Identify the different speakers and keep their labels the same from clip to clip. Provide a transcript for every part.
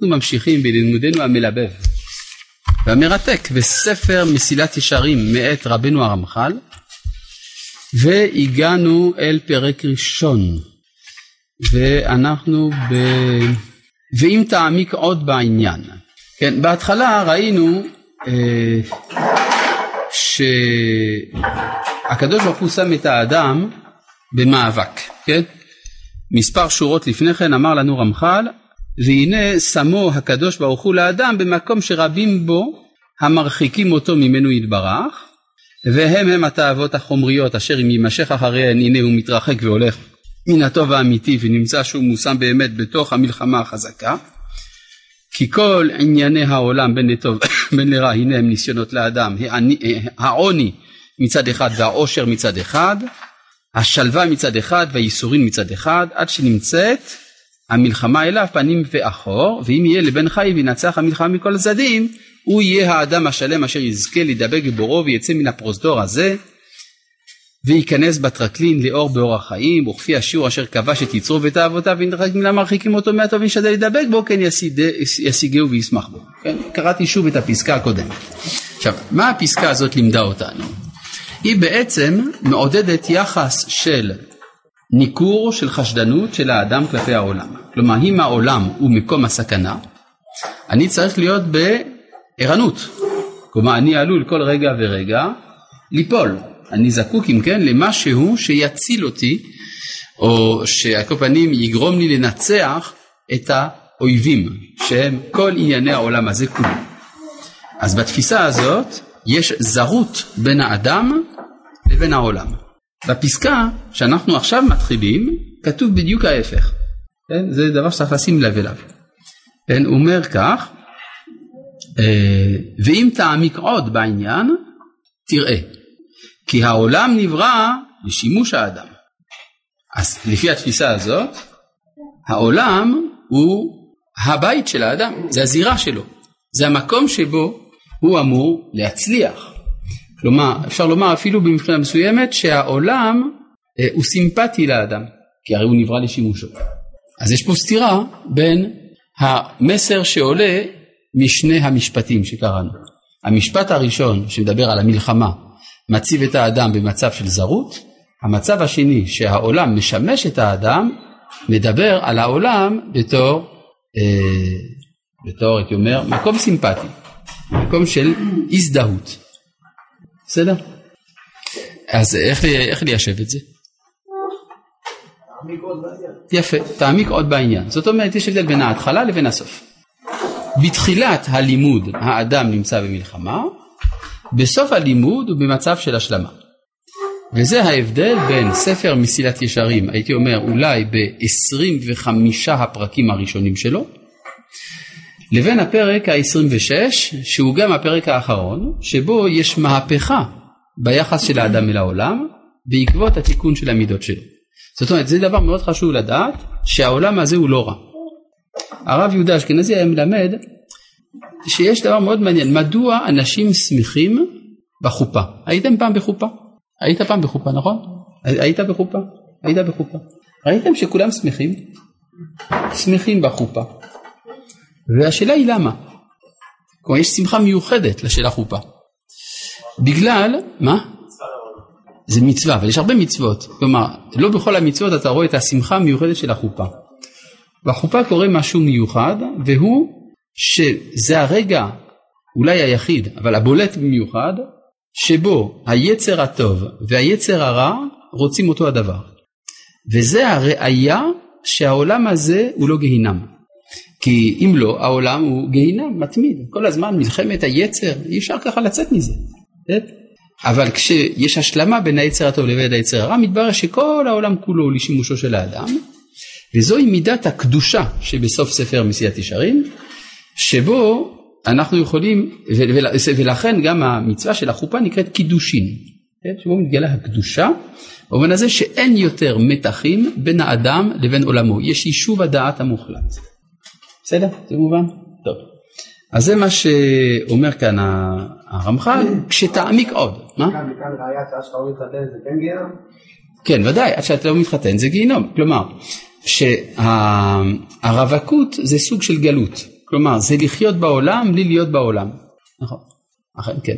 Speaker 1: אנחנו ממשיכים בלימודנו המלבב והמרתק בספר מסילת ישרים מאת רבנו הרמח"ל והגענו אל פרק ראשון ואנחנו ב... ואם תעמיק עוד בעניין. כן, בהתחלה ראינו אה, שהקדוש ברוך הוא שם את האדם במאבק, כן? מספר שורות לפני כן אמר לנו רמח"ל והנה שמו הקדוש ברוך הוא לאדם במקום שרבים בו המרחיקים אותו ממנו יתברך והם הם התאוות החומריות אשר אם יימשך אחריהן הנה הוא מתרחק והולך. מן הטוב האמיתי ונמצא שהוא מושם באמת בתוך המלחמה החזקה. כי כל ענייני העולם בין לטוב בין לרע הנה הם ניסיונות לאדם. העוני מצד אחד והעושר מצד אחד השלווה מצד אחד והייסורים מצד אחד עד שנמצאת המלחמה אליו פנים ואחור ואם יהיה לבן חי וינצח המלחמה מכל הצדדים הוא יהיה האדם השלם אשר יזכה להידבק בבורו ויצא מן הפרוזדור הזה וייכנס בטרקלין לאור באור החיים וכפי השיעור אשר כבש את יצרו ואת אהבותיו ונרחק מן המרחיקים אותו מהטוב ונשתדל להידבק בו כן ישיגהו וישמח בו. כן? קראתי שוב את הפסקה הקודמת. עכשיו מה הפסקה הזאת לימדה אותנו? היא בעצם מעודדת יחס של ניכור של חשדנות של האדם כלפי העולם. כלומר אם העולם הוא מקום הסכנה אני צריך להיות בערנות. כלומר אני עלול כל רגע ורגע ליפול. אני זקוק אם כן למשהו שיציל אותי או שעל כל פנים יגרום לי לנצח את האויבים שהם כל ענייני העולם הזה כולו. אז בתפיסה הזאת יש זרות בין האדם לבין העולם. בפסקה שאנחנו עכשיו מתחילים כתוב בדיוק ההפך. כן? זה דבר שצריך לשים לב אליו. כן? הוא אומר כך, אה, ואם תעמיק עוד בעניין, תראה, כי העולם נברא לשימוש האדם. אז לפי התפיסה הזאת, העולם הוא הבית של האדם, זה הזירה שלו, זה המקום שבו הוא אמור להצליח. כלומר, אפשר לומר אפילו מבחינה מסוימת שהעולם אה, הוא סימפטי לאדם, כי הרי הוא נברא לשימושו. אז יש פה סתירה בין המסר שעולה משני המשפטים שקראנו. המשפט הראשון שמדבר על המלחמה מציב את האדם במצב של זרות, המצב השני שהעולם משמש את האדם מדבר על העולם בתור, אה, בתור הייתי אומר, מקום סימפטי, מקום של הזדהות. בסדר? אז איך, איך ליישב את זה? יפה, תעמיק עוד בעניין. זאת אומרת, יש הבדל בין ההתחלה לבין הסוף. בתחילת הלימוד האדם נמצא במלחמה, בסוף הלימוד הוא במצב של השלמה. וזה ההבדל בין ספר מסילת ישרים, הייתי אומר אולי ב-25 הפרקים הראשונים שלו, לבין הפרק ה-26, שהוא גם הפרק האחרון, שבו יש מהפכה ביחס של האדם אל העולם, בעקבות התיקון של המידות שלו. זאת אומרת, זה דבר מאוד חשוב לדעת, שהעולם הזה הוא לא רע. הרב יהודה אשכנזי היה מלמד שיש דבר מאוד מעניין, מדוע אנשים שמחים בחופה? הייתם פעם בחופה? היית פעם בחופה, נכון? היית בחופה? היית בחופה. ראיתם שכולם שמחים? שמחים בחופה. והשאלה היא למה? כלומר יש שמחה מיוחדת לשל החופה. בגלל, מה? זה מצווה, אבל יש הרבה מצוות. כלומר, לא בכל המצוות אתה רואה את השמחה המיוחדת של החופה. בחופה קורה משהו מיוחד, והוא שזה הרגע, אולי היחיד, אבל הבולט במיוחד, שבו היצר הטוב והיצר הרע רוצים אותו הדבר. וזה הראייה שהעולם הזה הוא לא גיהינם. כי אם לא, העולם הוא גיהינם מתמיד, כל הזמן מלחמת היצר, אי אפשר ככה לצאת מזה. אבל כשיש השלמה בין היצר הטוב לבין היצר הרע, מתברר שכל העולם כולו הוא לשימושו של האדם, וזוהי מידת הקדושה שבסוף ספר מסיעת ישרים, שבו אנחנו יכולים, ולכן גם המצווה של החופה נקראת קידושין, שבו מתגלה הקדושה, במובן הזה שאין יותר מתחים בין האדם לבין עולמו, יש יישוב הדעת המוחלט. בסדר? זה מובן? טוב. אז זה מה שאומר כאן הרמח"ל, כשתעמיק עוד. מה? מכאן ראייה שעד שאתה לא מתחתן זה כן גיהנום? כן, ודאי, עד שאתה לא מתחתן זה גיהנום. כלומר, שהרווקות זה סוג של גלות. כלומר, זה לחיות בעולם בלי להיות בעולם. נכון, אכן כן.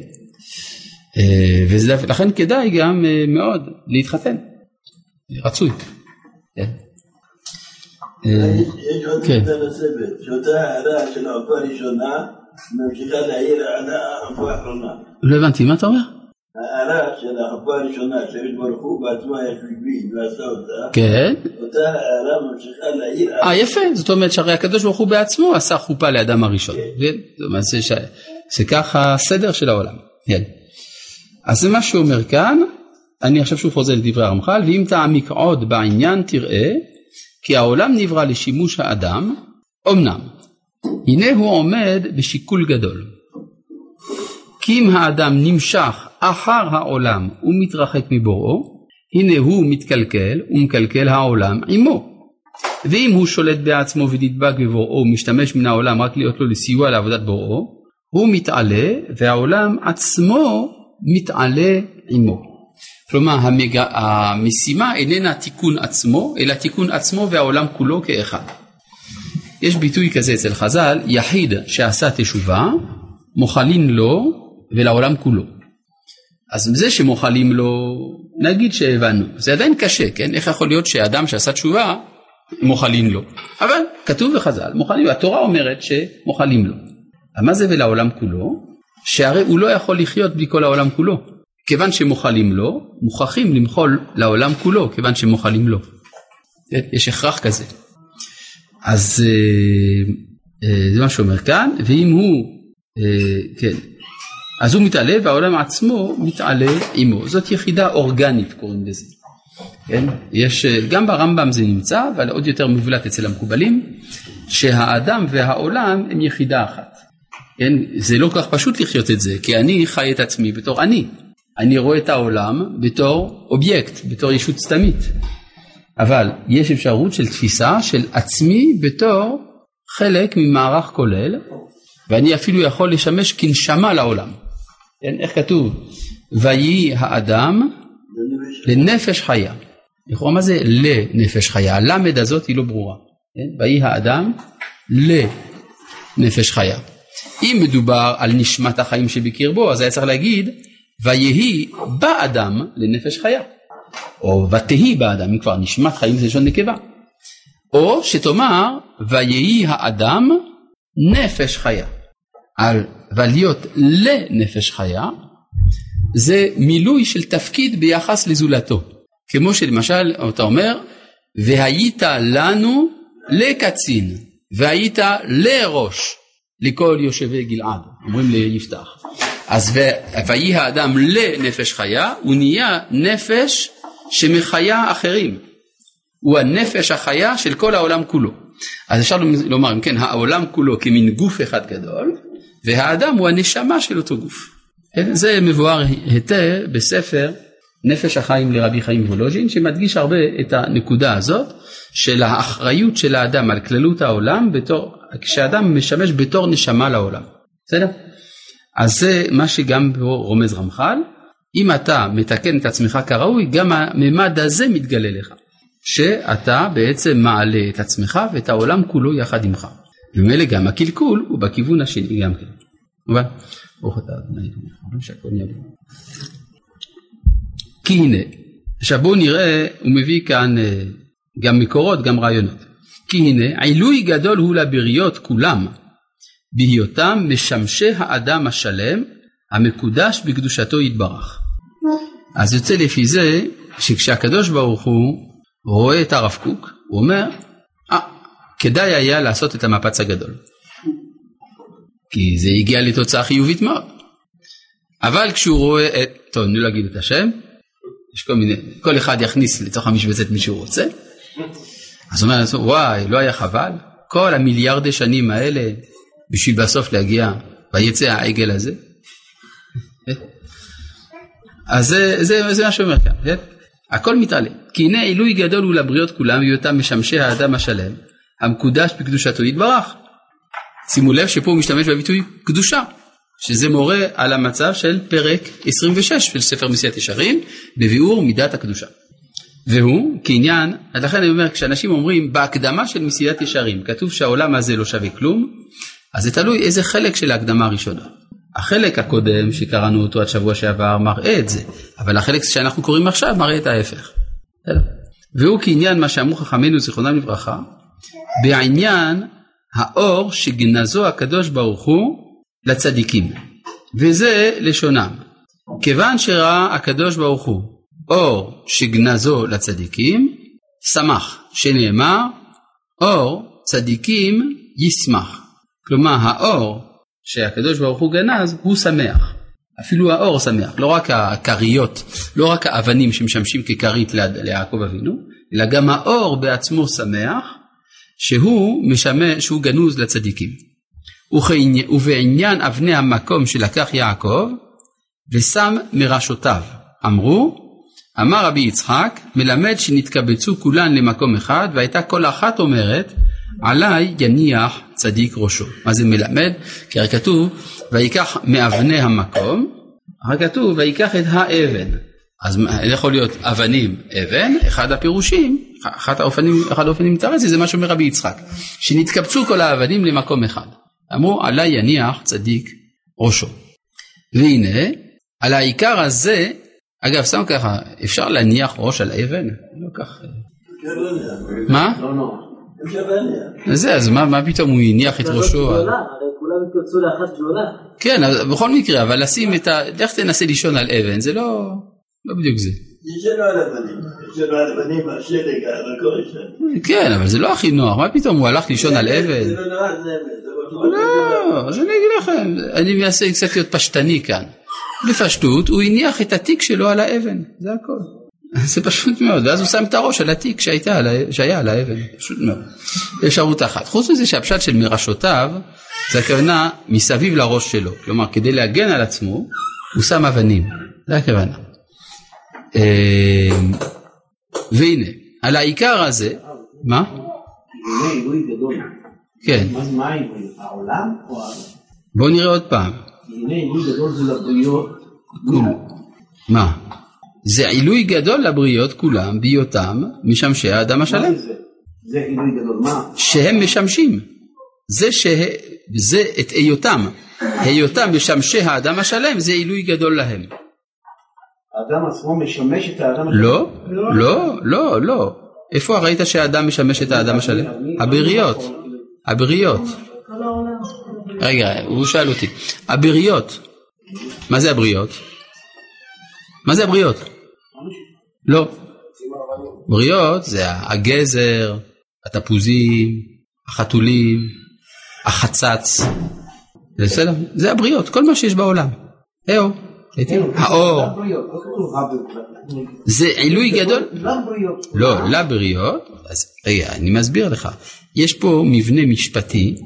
Speaker 1: אה, ולכן כדאי גם אה, מאוד להתחתן. רצוי. כן.
Speaker 2: יש עוד. נקודה נוספת, שאותה הערה של העפה הראשונה ממשיכה להעיר על העפה האחרונה.
Speaker 1: לא הבנתי, מה אתה אומר?
Speaker 2: ההערה של החפה הראשונה, שהקדוש ברוך הוא בעצמו חיובי ועשה אותה,
Speaker 1: כן.
Speaker 2: אותה הערה ממשיכה להעיר
Speaker 1: אה יפה, זאת אומרת שהרי הקדוש ברוך הוא בעצמו עשה חופה לאדם הראשון. כן. זה ככה הסדר של העולם. כן. אז זה מה שהוא אומר כאן, אני עכשיו שוב חוזר לדברי הרמח"ל, ואם תעמיק עוד בעניין תראה כי העולם נברא לשימוש האדם, אמנם, הנה הוא עומד בשיקול גדול. כי אם האדם נמשך אחר העולם ומתרחק מבוראו, הנה הוא מתקלקל ומקלקל העולם עמו. ואם הוא שולט בעצמו ונדבק בבוראו ומשתמש מן העולם רק להיות לו לסיוע לעבודת בוראו, הוא מתעלה והעולם עצמו מתעלה עמו. כלומר המג... המשימה איננה תיקון עצמו, אלא תיקון עצמו והעולם כולו כאחד. יש ביטוי כזה אצל חז"ל, יחיד שעשה תשובה, מוחלין לו ולעולם כולו. אז זה שמוחלים לו, נגיד שהבנו, זה עדיין קשה, כן? איך יכול להיות שאדם שעשה תשובה, מוחלין לו? אבל כתוב בחז"ל, מוחלים התורה אומרת שמוחלים לו. מה זה ולעולם כולו? שהרי הוא לא יכול לחיות בלי כל העולם כולו. כיוון שמוחלים לו, מוכרחים למחול לעולם כולו, כיוון שמוחלים לו. יש הכרח כזה. אז אה, אה, זה מה שאומר כאן, ואם הוא, אה, כן, אז הוא מתעלה והעולם עצמו מתעלה עמו. זאת יחידה אורגנית קוראים לזה. כן? יש, גם ברמב"ם זה נמצא, אבל עוד יותר מובלט אצל המקובלים, שהאדם והעולם הם יחידה אחת. כן? זה לא כל כך פשוט לחיות את זה, כי אני חי את עצמי בתור אני. אני רואה את העולם בתור אובייקט, בתור ישות סתמית. אבל יש אפשרות של תפיסה של עצמי בתור חלק ממערך כולל, ואני אפילו יכול לשמש כנשמה לעולם. כן, איך כתוב? ויהי האדם לנפש חיה. לכאורה מה זה לנפש חיה? הלמד הזאת היא לא ברורה. כן? ויהי האדם לנפש חיה. אם מדובר על נשמת החיים שבקרבו, אז היה צריך להגיד ויהי באדם לנפש חיה. או ותהי באדם, אם כבר נשמת חיים זה לשון נקבה. או שתאמר ויהי האדם נפש חיה. על ולהיות לנפש חיה זה מילוי של תפקיד ביחס לזולתו. כמו שלמשל אתה אומר והיית לנו לקצין והיית לראש לכל יושבי גלעד, אומרים ליפתח. אז ויהי האדם לנפש חיה, הוא נהיה נפש שמחיה אחרים. הוא הנפש החיה של כל העולם כולו. אז אפשר לומר, אם כן, העולם כולו כמין גוף אחד גדול, והאדם הוא הנשמה של אותו גוף. כן? זה מבואר היטב בספר נפש החיים לרבי חיים וולוז'ין, שמדגיש הרבה את הנקודה הזאת של האחריות של האדם על כללות העולם, בתור, כשאדם משמש בתור נשמה לעולם. בסדר? אז זה מה שגם פה רומז רמח"ל, אם אתה מתקן את עצמך כראוי, גם הממד הזה מתגלה לך, שאתה בעצם מעלה את עצמך ואת העולם כולו יחד עמך. וממילא גם הקלקול הוא בכיוון השני גם כן. מובן? ברוך אתה אדוני, כי הנה, עכשיו בואו נראה, הוא מביא כאן אה, גם מקורות, גם רעיונות. כי הנה, עילוי גדול הוא לבריות כולם, בהיותם משמשי האדם השלם המקודש בקדושתו יתברך. אז יוצא לפי זה שכשהקדוש ברוך הוא רואה את הרב קוק, הוא אומר, אה, כדאי היה לעשות את המפץ הגדול. כי זה הגיע לתוצאה חיובית מאוד. אבל כשהוא רואה את, טוב, אני לא אגיד את השם, יש כל מיני, כל אחד יכניס לתוך המשבצת מי שהוא רוצה. אז הוא אומר, וואי, לא היה חבל? כל המיליארדי שנים האלה בשביל בסוף להגיע, ויצא העגל הזה. אז זה, זה, זה מה שאומר כאן, כן? הכל מתעלה. כי הנה עילוי גדול הוא לבריות כולם, בהיותם משמשי האדם השלם, המקודש בקדושתו יתברך. שימו לב שפה הוא משתמש בביטוי קדושה, שזה מורה על המצב של פרק 26 של ספר מסיעת ישרים, בביאור מידת הקדושה. והוא כעניין, לכן אני אומר, כשאנשים אומרים בהקדמה של מסיעת ישרים, כתוב שהעולם הזה לא שווה כלום, אז זה תלוי איזה חלק של ההקדמה הראשונה. החלק הקודם שקראנו אותו עד שבוע שעבר מראה את זה, אבל החלק שאנחנו קוראים עכשיו מראה את ההפך. והוא כעניין מה שאמרו חכמינו זיכרונם לברכה, בעניין האור שגנזו הקדוש ברוך הוא לצדיקים, וזה לשונם. כיוון שראה הקדוש ברוך הוא אור שגנזו לצדיקים, שמח, שנאמר, אור צדיקים ישמח. כלומר, האור שהקדוש ברוך הוא גנז, הוא שמח. אפילו האור שמח, לא רק הכריות, לא רק האבנים שמשמשים ככרית ליעקב אבינו, אלא גם האור בעצמו שמח, שהוא משמש, שהוא גנוז לצדיקים. ובעניין אבני המקום שלקח יעקב, ושם מראשותיו. אמרו, אמר רבי יצחק, מלמד שנתקבצו כולן למקום אחד, והייתה כל אחת אומרת, עליי יניח צדיק ראשו. מה זה מלמד? כי הרי כתוב, ויקח מאבני המקום, הרי כתוב, ויקח את האבן. אז יכול להיות אבנים אבן, אחד הפירושים, אחד האופנים, אחד האופנים מתארץ זה מה שאומר רבי יצחק, שנתקבצו כל האבנים למקום אחד. אמרו, עליי יניח צדיק ראשו. והנה, על העיקר הזה, אגב, שם ככה, אפשר להניח ראש על אבן? לא כך... מה? לא, לא. זה, אז מה פתאום הוא הניח את ראשו?
Speaker 3: הרי כולם התקבצו לאחת גדולה.
Speaker 1: כן, בכל מקרה, אבל לשים את ה... לך תנסה לישון על אבן, זה לא... לא בדיוק זה.
Speaker 2: ישנו על אבנים, ישנו על אבנים, השלג, המקור
Speaker 1: כן, אבל זה לא הכי נוח, מה פתאום הוא הלך לישון על אבן?
Speaker 2: זה לא נוח, זה אמת.
Speaker 1: לא, אז אני אגיד לכם, אני מנסה קצת להיות פשטני כאן. בפשטות הוא הניח את התיק שלו על האבן, זה הכל. זה פשוט מאוד, ואז הוא שם את הראש על התיק שהייתה, שהיה על האבן, פשוט מאוד. אפשרות אחת. חוץ מזה שהפשט של מראשותיו, זה הכוונה מסביב לראש שלו. כלומר, כדי להגן על עצמו, הוא שם אבנים. זה הכוונה. אמ, והנה, על העיקר הזה, מה? כן.
Speaker 3: מה העילוי? העולם או
Speaker 1: בואו נראה עוד פעם.
Speaker 3: הנה עילוי גדול זה לבריות.
Speaker 1: מה? זה עילוי גדול לבריות כולם בהיותם משמשי האדם השלם.
Speaker 3: מה זה? זה עילוי גדול, מה?
Speaker 1: שהם משמשים. זה, שה... זה את היותם. היותם משמשי האדם השלם זה עילוי גדול להם.
Speaker 3: האדם עצמו משמש את האדם השלם?
Speaker 1: לא, לא, לא, לא. איפה ראית שהאדם משמש את האדם השלם? הבריות. הבריות. רגע, הוא שאל אותי. הבריות. מה זה הבריות? מה זה הבריות? לא. בריות זה הגזר, התפוזים, החתולים, החצץ. זה בסדר? זה הבריות, כל מה שיש בעולם. זהו. האור. זה עילוי גדול? לא, לבריות. אז רגע, אני מסביר לך. יש פה מבנה משפטי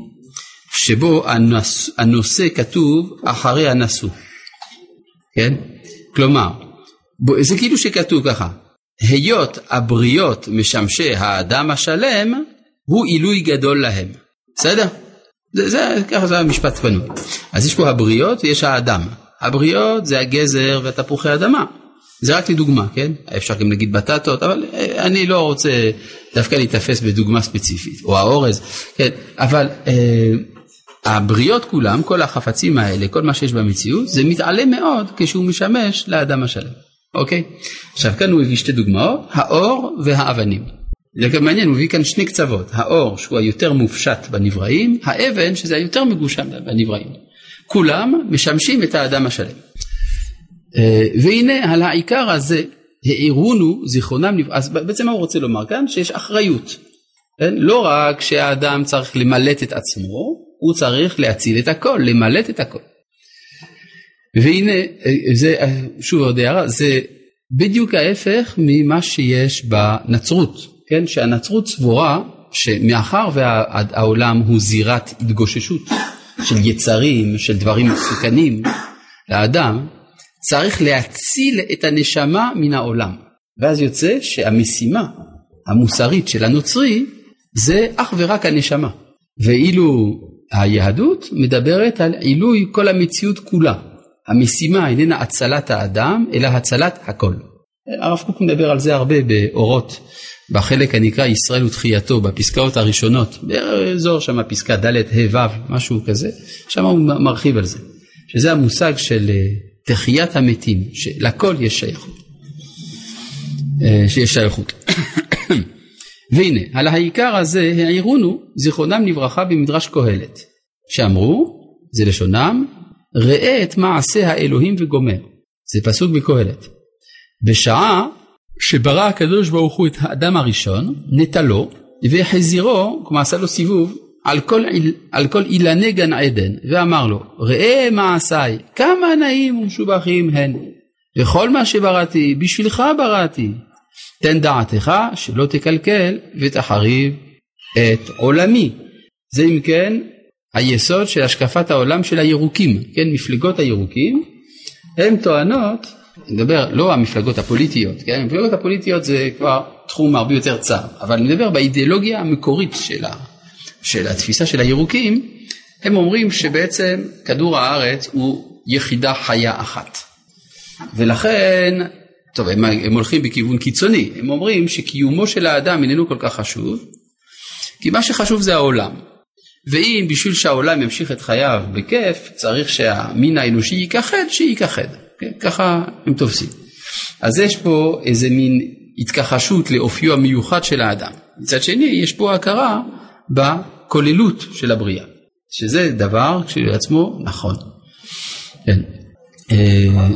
Speaker 1: שבו הנושא כתוב אחרי הנשוא. כן? כלומר, זה כאילו שכתוב ככה, היות הבריות משמשי האדם השלם, הוא עילוי גדול להם. בסדר? זה, זה, ככה זה המשפט בנוי. אז יש פה הבריות ויש האדם. הבריות זה הגזר והתפוחי אדמה. זה רק לדוגמה, כן? אפשר גם להגיד בטטות, אבל אה, אני לא רוצה דווקא להיתפס בדוגמה ספציפית, או האורז, כן? אבל אה, הבריות כולם, כל החפצים האלה, כל מה שיש במציאות, זה מתעלה מאוד כשהוא משמש לאדם השלם. אוקיי? עכשיו כאן הוא הביא שתי דוגמאות, האור והאבנים. זה גם מעניין, הוא הביא כאן שני קצוות, האור שהוא היותר מופשט בנבראים, האבן שזה היותר מגושם בנבראים. כולם משמשים את האדם השלם. אה, והנה על העיקר הזה העירונו זיכרונם, אז בעצם מה הוא רוצה לומר כאן? שיש אחריות. כן? לא רק שהאדם צריך למלט את עצמו, הוא צריך להציל את הכל, למלט את הכל. והנה, זה, שוב עוד הערה, זה בדיוק ההפך ממה שיש בנצרות, כן? שהנצרות סבורה שמאחר והעולם הוא זירת התגוששות של יצרים, של דברים מסוכנים לאדם, צריך להציל את הנשמה מן העולם. ואז יוצא שהמשימה המוסרית של הנוצרי זה אך ורק הנשמה. ואילו היהדות מדברת על עילוי כל המציאות כולה. המשימה איננה הצלת האדם, אלא הצלת הכל. הרב קוק מדבר על זה הרבה באורות בחלק הנקרא ישראל ותחייתו, בפסקאות הראשונות, באזור שם פסקה ד' ה' ו', משהו כזה, שם הוא מרחיב על זה, שזה המושג של אה, תחיית המתים, שלכל יש שייכות, אה, שיש שייכות. והנה, על העיקר הזה העירונו זיכרונם לברכה במדרש קהלת, שאמרו, זה לשונם, ראה את מעשה האלוהים וגומר. זה פסוק בקהלת. בשעה שברא הקדוש ברוך הוא את האדם הראשון, נטלו, והחזירו, כלומר עשה לו סיבוב, על כל, על כל אילני גן עדן, ואמר לו, ראה מעשיי, כמה נעים ומשובחים הן, וכל מה שבראתי, בשבילך בראתי. תן דעתך שלא תקלקל ותחריב את עולמי. זה אם כן היסוד של השקפת העולם של הירוקים, כן, מפלגות הירוקים, הן טוענות, אני מדבר לא המפלגות הפוליטיות, כן, המפלגות הפוליטיות זה כבר תחום הרבה יותר צר, אבל אני מדבר באידיאולוגיה המקורית של, ה, של התפיסה של הירוקים, הם אומרים שבעצם כדור הארץ הוא יחידה חיה אחת. ולכן, טוב, הם, הם הולכים בכיוון קיצוני, הם אומרים שקיומו של האדם איננו כל כך חשוב, כי מה שחשוב זה העולם. ואם בשביל שהעולם ימשיך את חייו בכיף, צריך שהמין האנושי ייכחד, שייכחד. כן? ככה הם תופסים. אז יש פה איזה מין התכחשות לאופיו המיוחד של האדם. מצד שני, יש פה הכרה בכוללות של הבריאה, שזה דבר כשלעצמו נכון. כן. אה,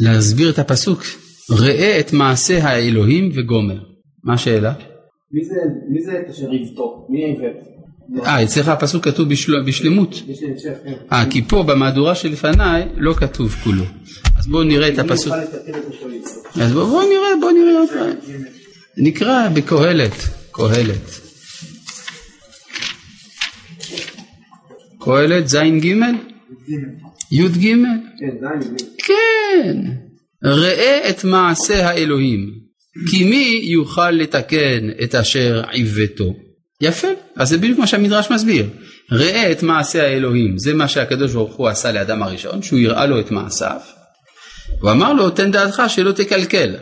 Speaker 1: להסביר את הפסוק, ראה את מעשה האלוהים וגומר. מה השאלה?
Speaker 3: מי זה את אשר יבטור? מי העיוות?
Speaker 1: אה, אצלך הפסוק כתוב בשל... בשלמות.
Speaker 3: כן.
Speaker 1: אה, כי פה במהדורה שלפניי לא כתוב כולו. אז בואו נראה את הפסוק. אז בואו בוא נראה, בואו נראה עוד פעם. נקרא בקהלת, קהלת. קהלת זין ג' י"ג? כן. ראה את מעשה האלוהים. כי מי יוכל לתקן את אשר עיוותו? יפה, אז זה בדיוק מה שהמדרש מסביר. ראה את מעשה האלוהים, זה מה שהקדוש ברוך הוא עשה לאדם הראשון, שהוא הראה לו את מעשיו. הוא אמר לו, תן דעתך שלא תקלקל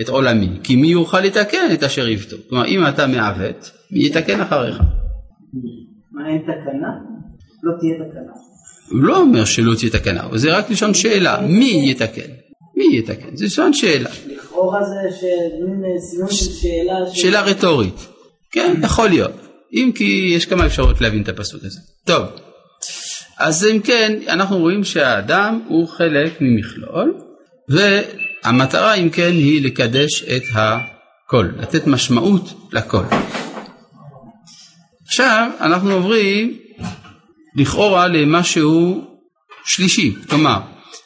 Speaker 1: את עולמי, כי מי יוכל לתקן את אשר עיוותו? כלומר, אם אתה מעוות, מי יתקן אחריך?
Speaker 4: מה אין תקנה? לא תהיה תקנה.
Speaker 1: הוא לא אומר שלא תהיה תקנה, זה רק לשון שאלה, מי יתקן? מי יתקן? זה לשון שאלה.
Speaker 4: לכאורה זה מין סיום של שאלה.
Speaker 1: שאלה רטורית. כן, יכול להיות. אם כי יש כמה אפשרויות להבין את הפסוק הזה. טוב, אז אם כן, אנחנו רואים שהאדם הוא חלק ממכלול, והמטרה אם כן היא לקדש את הכל, לתת משמעות לכל. עכשיו אנחנו עוברים לכאורה למשהו שלישי, כלומר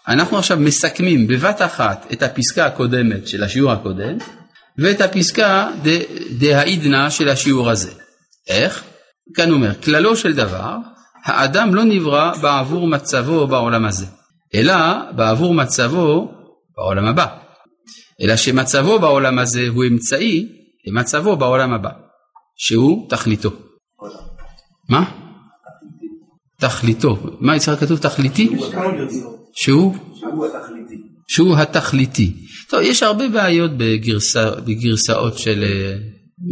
Speaker 1: אנחנו עכשיו מסכמים בבת אחת את הפסקה הקודמת של השיעור הקודם ואת הפסקה דהאידנא של השיעור הזה. איך? כאן אומר, כללו של דבר, האדם לא נברא בעבור מצבו בעולם הזה, אלא בעבור מצבו בעולם הבא. אלא שמצבו בעולם הזה הוא אמצעי למצבו בעולם הבא, שהוא תכליתו. מה? תכליתו. מה אצלך כתוב תכליתי? שהוא? שהוא התכליתי. שהוא התכליתי. טוב, יש הרבה בעיות בגרסא, בגרסאות של uh,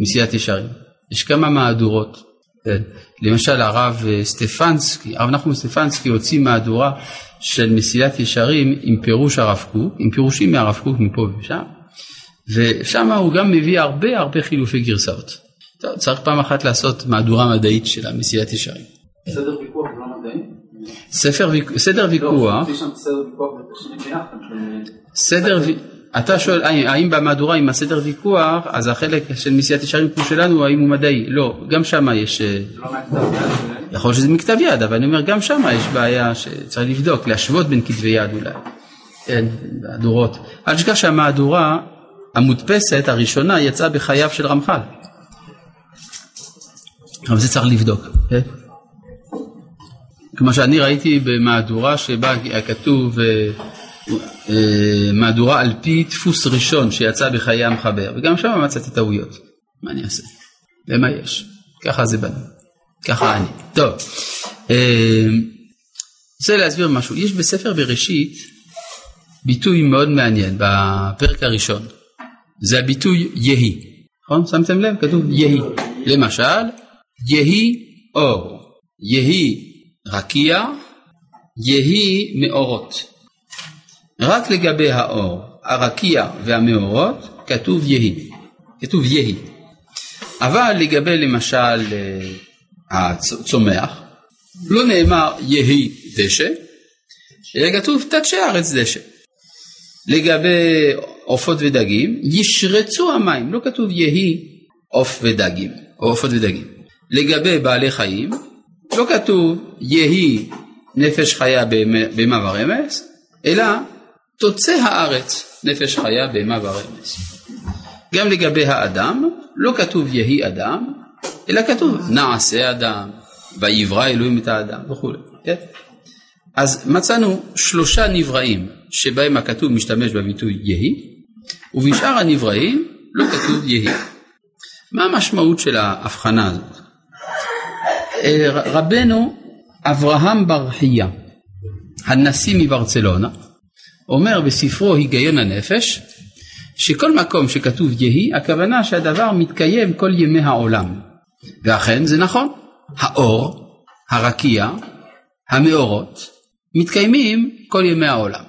Speaker 1: מסיעת ישרים. יש כמה מהדורות. כן. למשל הרב אה, סטפנסקי, הרב נחום סטפנסקי הוציא מהדורה של מסילת ישרים עם פירוש הרב קוק, עם פירושים מהרב קוק מפה ושם, ושם הוא גם מביא הרבה הרבה חילופי גרסאות. טוב, צריך פעם אחת לעשות מהדורה מדעית של המסילת ישרים.
Speaker 3: בסדר ויכוח לא?
Speaker 1: ספר, סדר ויכוח, סדר, אתה שואל האם במהדורה עם הסדר ויכוח אז החלק של מסיעת ישרים כמו שלנו האם הוא מדעי, לא, גם שם יש, יכול להיות שזה מכתב יד אבל אני אומר גם שם יש בעיה שצריך לבדוק, להשוות בין כתבי יד אולי, כן, מהדורות, אל תשכח שהמהדורה המודפסת הראשונה יצאה בחייו של רמח"ל, אבל זה צריך לבדוק, כן? כמו שאני ראיתי במהדורה שבה כתוב אה, אה, מהדורה על פי דפוס ראשון שיצא בחיי המחבר, וגם שם מצאתי טעויות. מה אני אעשה? ומה יש? ככה זה בנו. ככה אני. טוב, אה, רוצה להסביר משהו. יש בספר בראשית ביטוי מאוד מעניין בפרק הראשון. זה הביטוי יהי. נכון? שמתם לב? כתוב יהי. למשל, יהי אור, יהי רקיע, יהי מאורות. רק לגבי האור, הרקיע והמאורות כתוב יהי. כתוב יהי. אבל לגבי למשל אה, הצומח, לא נאמר יהי דשא, אלא כתוב תדשא ארץ דשא. לגבי עופות ודגים, ישרצו המים, לא כתוב יהי עוף ודגים, או עופות ודגים. לגבי בעלי חיים, לא כתוב יהי נפש חיה בהמה ורמס, אלא תוצא הארץ נפש חיה בהמה ורמס. גם לגבי האדם, לא כתוב יהי אדם, אלא כתוב נעשה אדם, ויברא אלוהים את האדם וכולי. כן? אז מצאנו שלושה נבראים שבהם הכתוב משתמש בביטוי יהי, ובשאר הנבראים לא כתוב יהי. מה המשמעות של ההבחנה הזאת? רבנו אברהם ברכיה, הנשיא מברצלונה, אומר בספרו היגיון הנפש, שכל מקום שכתוב יהי, הכוונה שהדבר מתקיים כל ימי העולם. ואכן זה נכון, האור, הרקיע, המאורות, מתקיימים כל ימי העולם.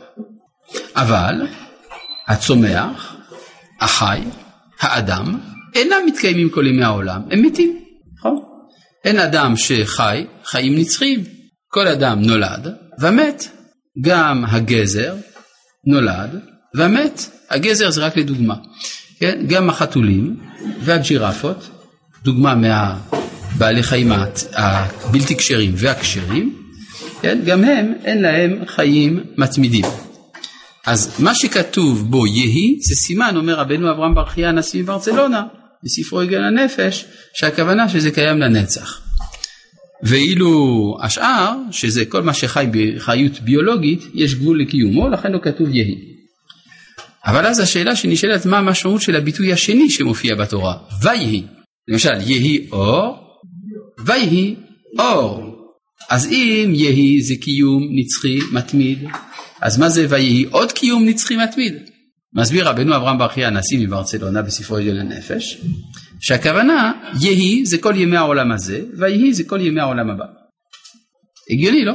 Speaker 1: אבל הצומח, החי, האדם, אינם מתקיימים כל ימי העולם, הם מתים, נכון? אין אדם שחי חיים נצחיים, כל אדם נולד ומת, גם הגזר נולד ומת, הגזר זה רק לדוגמה, כן? גם החתולים והג'ירפות, דוגמה מהבעלי חיים הבלתי כשרים והכשרים, כן? גם הם אין להם חיים מתמידים. אז מה שכתוב בו יהי זה סימן, אומר רבנו אברהם ברכיה הנשיא מברצלונה, בספרו יגן הנפש, שהכוונה שזה קיים לנצח. ואילו השאר, שזה כל מה שחי בחיות ביולוגית, יש גבול לקיומו, לכן לא כתוב יהי. אבל אז השאלה שנשאלת, מה המשמעות של הביטוי השני שמופיע בתורה, ויהי. למשל, יהי אור, ויהי אור. אז אם יהי זה קיום נצחי מתמיד, אז מה זה ויהי עוד קיום נצחי מתמיד? מסביר רבנו אברהם ברכי הנשיא מברצלונה בספרו עליון הנפש, שהכוונה יהי זה כל ימי העולם הזה, ויהי זה כל ימי העולם הבא. הגיוני, לא?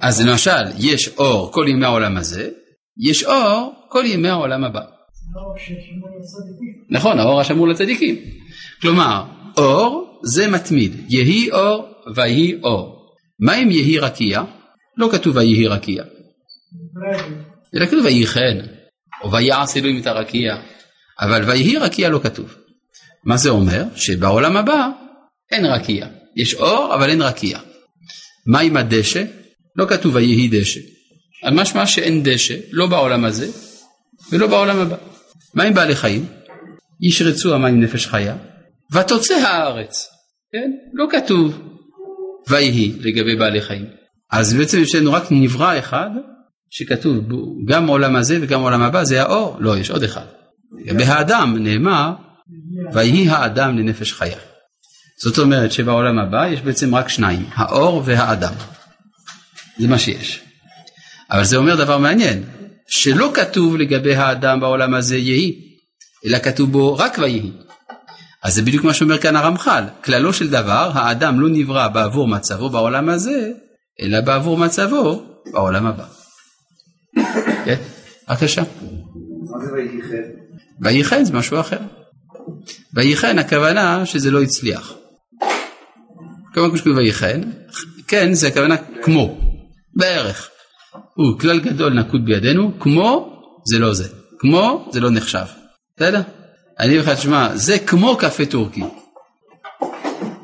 Speaker 1: אז למשל, יש אור כל ימי העולם הזה, יש אור כל ימי העולם הבא. נכון, האור השמור לצדיקים. כלומר, אור זה מתמיד, יהי אור ויהי אור. מה אם יהי רקיע? לא כתוב ויהי רקיע. אלא כתוב ויהי חן, או ויעש אלוהים את הרקיע, אבל ויהי רקיע לא כתוב. מה זה אומר? שבעולם הבא אין רקיע. יש אור אבל אין רקיע. מה עם הדשא? לא כתוב ויהי דשא. על משמע שאין דשא, לא בעולם הזה ולא בעולם הבא. מה עם בעלי חיים? ישרצו המים נפש חיה, ותוצא הארץ. כן? לא כתוב ויהי לגבי בעלי חיים. אז בעצם יש לנו רק נברא אחד שכתוב גם עולם הזה וגם עולם הבא זה האור, לא, יש עוד אחד. לגבי האדם נאמר ויהי האדם לנפש חיה. זאת אומרת שבעולם הבא יש בעצם רק שניים, האור והאדם. זה מה שיש. אבל זה אומר דבר מעניין, שלא כתוב לגבי האדם בעולם הזה יהי, אלא כתוב בו רק ויהי. אז זה בדיוק מה שאומר כאן הרמח"ל, כללו של דבר, האדם לא נברא בעבור מצבו בעולם הזה, אלא בעבור מצבו בעולם הבא. כן, בבקשה.
Speaker 3: מה זה? ויהי חן
Speaker 1: זה משהו אחר. ויהי חן הכוונה שזה לא הצליח. כמה כתוב ויהי חן, כן זה הכוונה כמו, בערך. הוא כלל גדול נקוט בידינו, כמו זה לא זה. כמו זה לא נחשב. בסדר? אני אומר לך, תשמע, זה כמו קפה טורקי.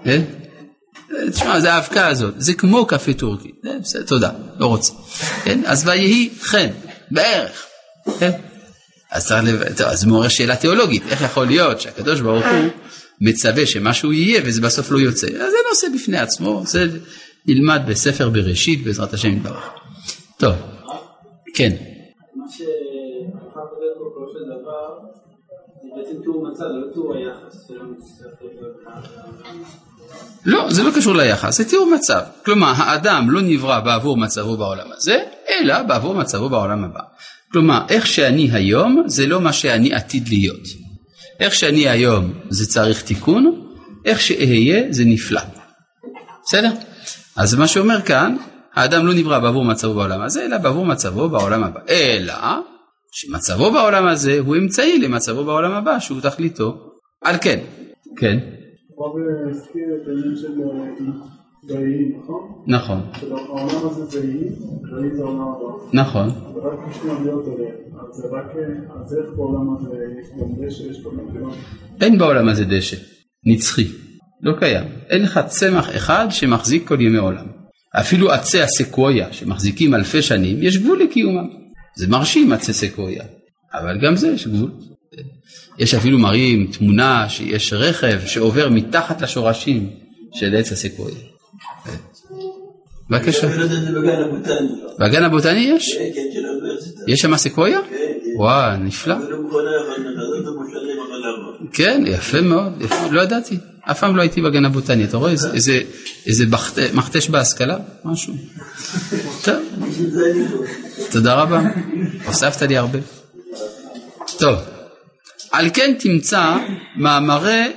Speaker 1: כן? תשמע, זה האבקה הזאת, זה כמו קפה טורקי. בסדר, תודה, לא רוצה. כן? אז ויהי חן, בערך. כן? אז צריך לב... טוב, אז מעורר שאלה תיאולוגית, איך יכול להיות שהקדוש ברוך הוא מצווה שמשהו יהיה וזה בסוף לא יוצא? אז זה נושא בפני עצמו, זה נלמד בספר בראשית בעזרת השם יתברך. טוב, כן.
Speaker 4: מה שהפך להיות פה של דבר, זה לא היחס
Speaker 1: לא, זה לא קשור ליחס, זה תיאור מצב. כלומר, האדם לא נברא בעבור מצבו בעולם הזה, אלא בעבור מצבו בעולם הבא. כלומר, איך שאני היום זה לא מה שאני עתיד להיות. איך שאני היום זה צריך תיקון, איך שאהיה זה נפלא. בסדר? אז מה שאומר כאן, האדם לא נברא בעבור מצבו בעולם הזה, אלא בעבור מצבו בעולם הבא. אלא שמצבו בעולם הזה הוא אמצעי למצבו בעולם הבא, שהוא תכליתו. על כן. כן.
Speaker 5: הרב הזכיר את העניין של ויהי, נכון?
Speaker 1: נכון.
Speaker 5: העולם הזה זה יהי, ויהי זה העולם הבא.
Speaker 1: נכון.
Speaker 5: אבל רק בשביל להיות אליהם. אז זה רק, אז איך בעולם הזה יש גם דשא, יש גם נקודות?
Speaker 1: אין בעולם הזה דשא, נצחי, לא קיים. אין לך צמח אחד שמחזיק כל ימי עולם. אפילו עצי הסקוויה שמחזיקים אלפי שנים, יש גבול לקיומם. זה מרשים עצי סקוויה, אבל גם זה יש גבול. יש אפילו מראים תמונה שיש רכב שעובר מתחת לשורשים של עץ הסקוויה. בבקשה.
Speaker 2: את זה בגן הבוטני.
Speaker 1: יש?
Speaker 2: כן, כן.
Speaker 1: יש שם סקוויה?
Speaker 2: כן, כן.
Speaker 1: וואו, נפלא.
Speaker 2: אפילו מכונה יכולת לחזות המושבים אבל לעבוד.
Speaker 1: כן, יפה מאוד, יפה, לא ידעתי. אף פעם לא הייתי בגן הבוטני, אתה רואה איזה, איזה, איזה בכת- מכתש בהשכלה? משהו. טוב. תודה רבה, הוספת לי הרבה. טוב, על כן תמצא מאמרי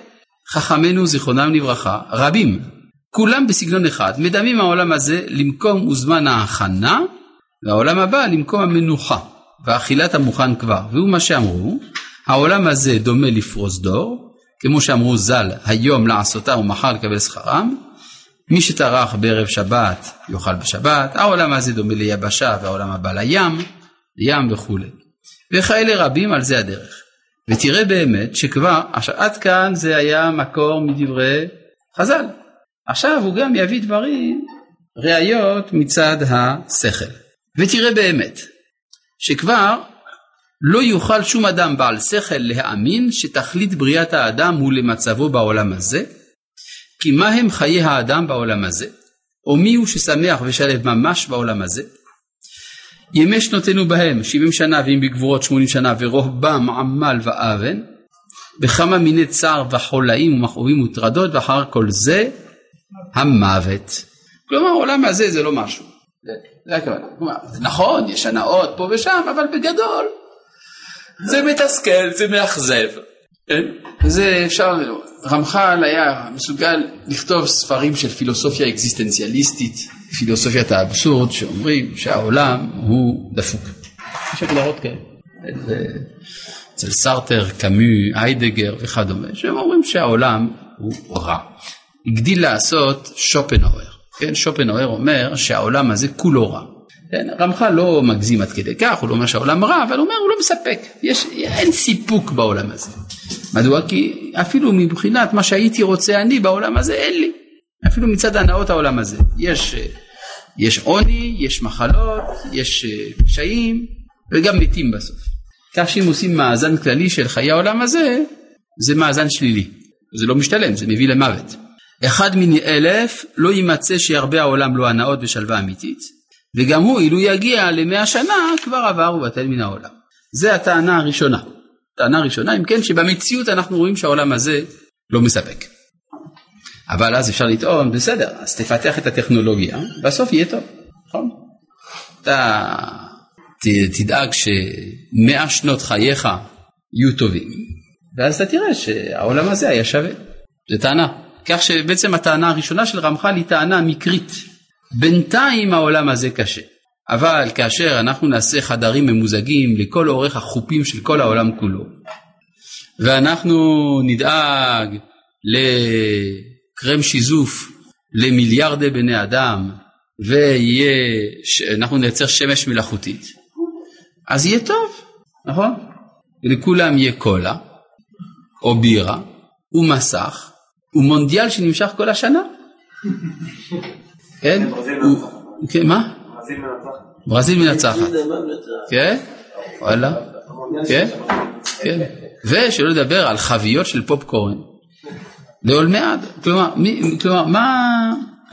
Speaker 1: חכמינו זיכרונם לברכה, רבים, כולם בסגנון אחד, מדמים העולם הזה למקום וזמן ההכנה, והעולם הבא למקום המנוחה, ואכילת המוכן כבר, והוא מה שאמרו, העולם הזה דומה לפרוזדור, כמו שאמרו ז"ל, היום לעשותה ומחר לקבל שכרם, מי שטרח בערב שבת יאכל בשבת, העולם הזה דומה ליבשה והעולם הבא לים, לים וכולי. וכאלה רבים על זה הדרך. ותראה באמת שכבר, עכשיו עד כאן זה היה מקור מדברי חז"ל. עכשיו הוא גם יביא דברים, ראיות מצד השכל. ותראה באמת, שכבר לא יוכל שום אדם בעל שכל להאמין שתכלית בריאת האדם הוא למצבו בעולם הזה, כי מה הם חיי האדם בעולם הזה, או מי הוא ששמח ושלב ממש בעולם הזה? ימי שנותינו בהם שבעים שנה ואם בגבורות שמונים שנה ורובם עמל ואוון, בכמה מיני צער וחולאים ומכאובים וטרדות ואחר כל זה המוות. כלומר העולם הזה זה לא משהו. זה, הכוונה. נכון, יש הנאות פה ושם, אבל בגדול זה מתסכל, זה מאכזב. כן? זה אפשר, רמח"ל היה מסוגל לכתוב ספרים של פילוסופיה אקזיסטנציאליסטית, פילוסופיית האבסורד, שאומרים שהעולם הוא דפוק. יש הגדרות כאלה. זה- אצל סארטר, קאמי, היידגר וכדומה, שהם אומרים שהעולם הוא רע. הגדיל לעשות שופנהאואר. כן, שופנהאואר אומר שהעולם הזה כולו רע. כן, רמח"ל לא מגזים עד כדי כך, הוא לא אומר שהעולם רע, אבל הוא אומר הוא לא מספק, יש, אין סיפוק בעולם הזה. מדוע? כי אפילו מבחינת מה שהייתי רוצה אני בעולם הזה, אין לי. אפילו מצד הנאות העולם הזה. יש, אה, יש עוני, יש מחלות, יש אה, קשיים, וגם מתים בסוף. כך שאם עושים מאזן כללי של חיי העולם הזה, זה מאזן שלילי. זה לא משתלם, זה מביא למוות. אחד מני אלף לא יימצא שירבה העולם לו הנאות ושלווה אמיתית, וגם הוא, אילו יגיע למאה שנה, כבר עבר ובטל מן העולם. זה הטענה הראשונה. טענה ראשונה, אם כן, שבמציאות אנחנו רואים שהעולם הזה לא מספק. אבל אז אפשר לטעון, בסדר, אז תפתח את הטכנולוגיה, בסוף יהיה טוב, נכון? אתה ת- תדאג שמאה שנות חייך יהיו טובים, ואז אתה תראה שהעולם הזה היה שווה. זו טענה. כך שבעצם הטענה הראשונה של רמח"ל היא טענה מקרית. בינתיים העולם הזה קשה. אבל כאשר אנחנו נעשה חדרים ממוזגים לכל אורך החופים של כל העולם כולו, ואנחנו נדאג לקרם שיזוף למיליארדי בני אדם, ואנחנו נייצר שמש מלאכותית, אז יהיה טוב, נכון? לכולם יהיה קולה, או בירה, ומסך, ומונדיאל שנמשך כל השנה. כן? הוא- כן, מה? ברזיל מנצחת.
Speaker 2: ממלצה.
Speaker 1: כן? וואלה. כן? כן. ושלא לדבר על חביות של פופקורן. לעולמי עד. כלומר, מי- כלומר, מה...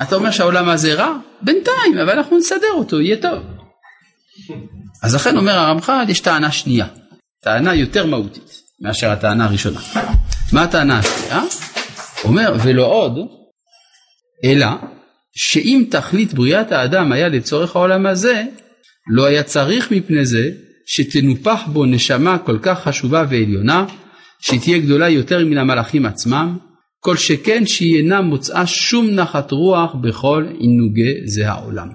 Speaker 1: אתה אומר שהעולם הזה רע? בינתיים, אבל אנחנו נסדר אותו, יהיה טוב. אז לכן אומר הרמח"ל, יש טענה שנייה. טענה יותר מהותית מאשר הטענה הראשונה. מה הטענה השנייה? אומר, ולא עוד, אלא שאם תכלית בריאת האדם היה לצורך העולם הזה, לא היה צריך מפני זה שתנופח בו נשמה כל כך חשובה ועליונה, שתהיה גדולה יותר מן המלאכים עצמם, כל שכן שהיא אינה מוצאה שום נחת רוח בכל עינוגי זה העולם.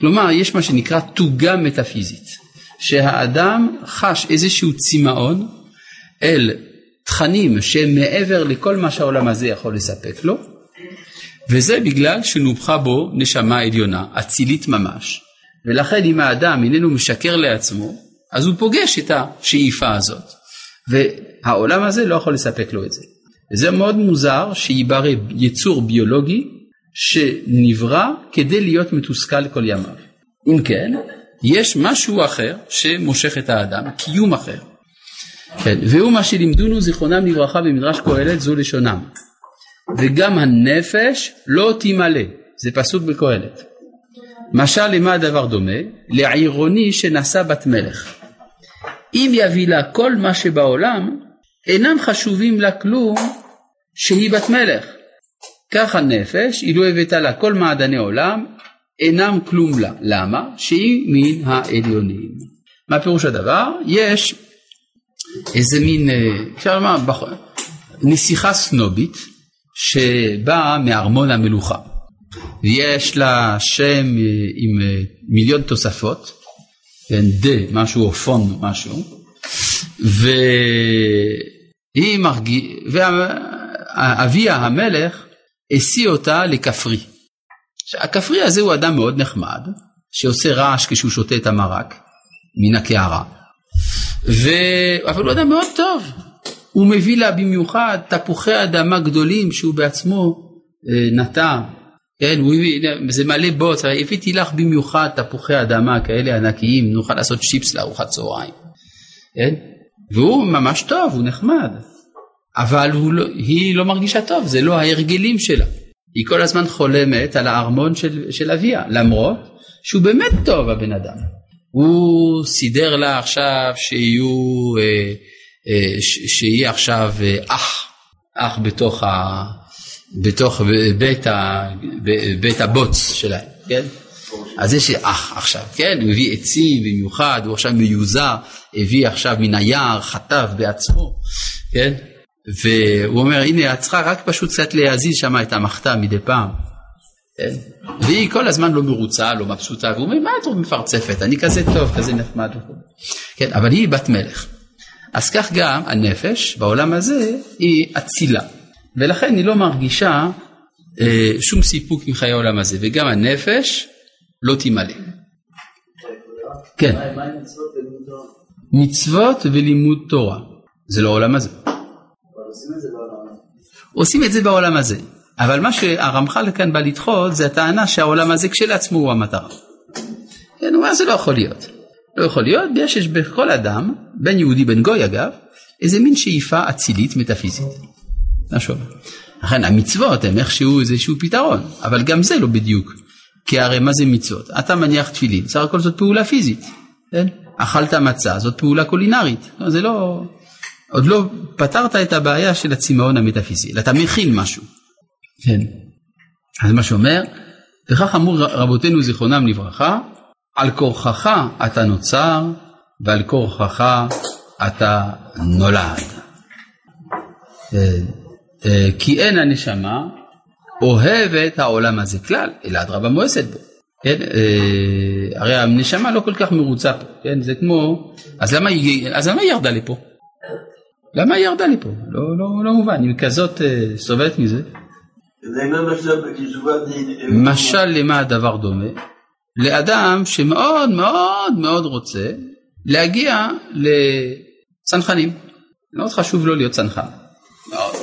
Speaker 1: כלומר, יש מה שנקרא תוגה מטאפיזית, שהאדם חש איזשהו צמאון אל תכנים שהם מעבר לכל מה שהעולם הזה יכול לספק לו, וזה בגלל שנופחה בו נשמה עליונה, אצילית ממש, ולכן אם האדם איננו משקר לעצמו, אז הוא פוגש את השאיפה הזאת, והעולם הזה לא יכול לספק לו את זה. וזה מאוד מוזר שיברא יצור ביולוגי שנברא כדי להיות מתוסכל כל ימיו. אם כן, יש משהו אחר שמושך את האדם, קיום אחר. כן, והוא מה שלימדונו זיכרונם לברכה במדרש קהלת זו לשונם. וגם הנפש לא תמלא, זה פסוק בקהלת. משל למה הדבר דומה? לעירוני שנשא בת מלך. אם יביא לה כל מה שבעולם, אינם חשובים לה כלום שהיא בת מלך. כך הנפש, אילו הבאת לה כל מעדני עולם, אינם כלום לה. למה? שהיא מן העליונים. מה פירוש הדבר? יש איזה מין, אה, אפשר לומר, נסיכה סנובית שבאה מארמון המלוכה. ויש לה שם אה, עם אה, מיליון תוספות, כן, דה משהו או פון משהו, והיא מרגישה, ואביה המלך השיא אותה לכפרי. הכפרי הזה הוא אדם מאוד נחמד, שעושה רעש כשהוא שותה את המרק מן הקערה. אבל הוא אדם מאוד טוב, הוא מביא לה במיוחד תפוחי אדמה גדולים שהוא בעצמו אה, נטע, כן, הוא הביא, זה מלא בוץ, הבאתי לך במיוחד תפוחי אדמה כאלה ענקיים, נוכל לעשות צ'יפס לארוחת צהריים, כן, והוא ממש טוב, הוא נחמד, אבל לא, היא לא מרגישה טוב, זה לא ההרגלים שלה. היא כל הזמן חולמת על הארמון של, של אביה, למרות שהוא באמת טוב הבן אדם. הוא סידר לה עכשיו שיהיו, אה, שיהיה עכשיו אה, אח, אח בתוך, ה, בתוך בית, ה, בית הבוץ שלהם, כן? אז יש אח עכשיו, כן? הוא הביא עצים במיוחד, הוא עכשיו מיוזר, הביא עכשיו מן היער, חטב בעצמו, כן? והוא אומר, הנה, את צריכה רק פשוט קצת להזיז שם את המחתה מדי פעם. כן? והיא כל הזמן לא מרוצה, לא מבסוטה, והוא אומר, מה את מפרצפת? אני כזה טוב, כזה נחמד. כן, אבל היא בת מלך. אז כך גם הנפש בעולם הזה היא אצילה, ולכן היא לא מרגישה אה, שום סיפוק מחיי העולם הזה, וגם הנפש לא תמלא. כן. מצוות ולימוד תורה, זה לא עולם הזה. עושים את זה בעולם הזה. אבל מה שהרמח"ל כאן בא לדחות זה הטענה שהעולם הזה כשלעצמו הוא המטרה. כן, הוא אומר זה לא יכול להיות. לא יכול להיות בגלל שיש בכל אדם, בין יהודי בין גוי אגב, איזה מין שאיפה אצילית מטאפיזית. משהו. לכן המצוות הם איכשהו איזשהו פתרון, אבל גם זה לא בדיוק. כי הרי מה זה מצוות? אתה מניח תפילין, סך הכל זאת פעולה פיזית. כן? אכלת מצה, זאת פעולה קולינרית. לא, זה לא... עוד לא פתרת את הבעיה של הצמאון המטאפיזי, אתה מכין משהו. כן. אז מה שאומר, וכך אמרו רבותינו זיכרונם לברכה, על כורחך אתה נוצר ועל כורחך אתה נולד. כן. אה, כי אין הנשמה אוהבת העולם הזה כלל, אלא אדרבה מואסת בו. כן, אה, הרי הנשמה לא כל כך מרוצה פה, כן, זה כמו, אז למה היא, אז למה היא ירדה לפה? למה היא ירדה לפה? לא, לא, לא מובן, היא כזאת אה, סובלת מזה. משל למה הדבר דומה? לאדם שמאוד מאוד מאוד רוצה להגיע לצנחנים. מאוד חשוב לו להיות צנחן. מאוד.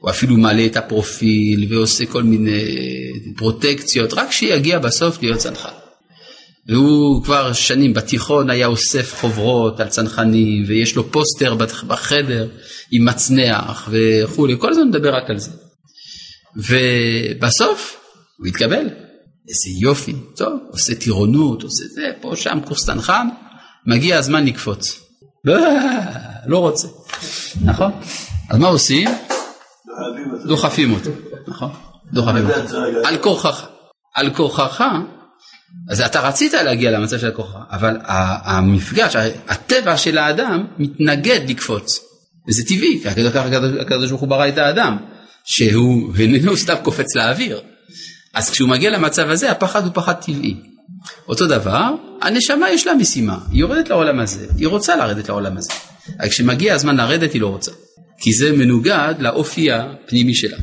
Speaker 1: הוא אפילו מעלה את הפרופיל ועושה כל מיני פרוטקציות, רק שיגיע בסוף להיות צנחן. והוא כבר שנים בתיכון היה אוסף חוברות על צנחנים ויש לו פוסטר בחדר עם מצנח וכולי, כל הזמן מדבר רק על זה. ובסוף הוא התקבל, איזה יופי, טוב, עושה טירונות, עושה זה, פה שם קורס צנחן, מגיע הזמן לקפוץ. לא רוצה, נכון? אז מה עושים? דוחפים אותו, נכון? דוחפים אותו. על כורחך. על כורחך אז אתה רצית להגיע למצב של הכוכב, אבל המפגש, הטבע של האדם מתנגד לקפוץ. וזה טבעי, כי הקדוש ברוך הוא ברא את האדם, שהוא איננו סתם קופץ לאוויר. אז כשהוא מגיע למצב הזה, הפחד הוא פחד טבעי. אותו דבר, הנשמה יש לה משימה, היא יורדת לעולם הזה, היא רוצה לרדת לעולם הזה. אבל כשמגיע הזמן לרדת היא לא רוצה, כי זה מנוגד לאופי הפנימי שלה.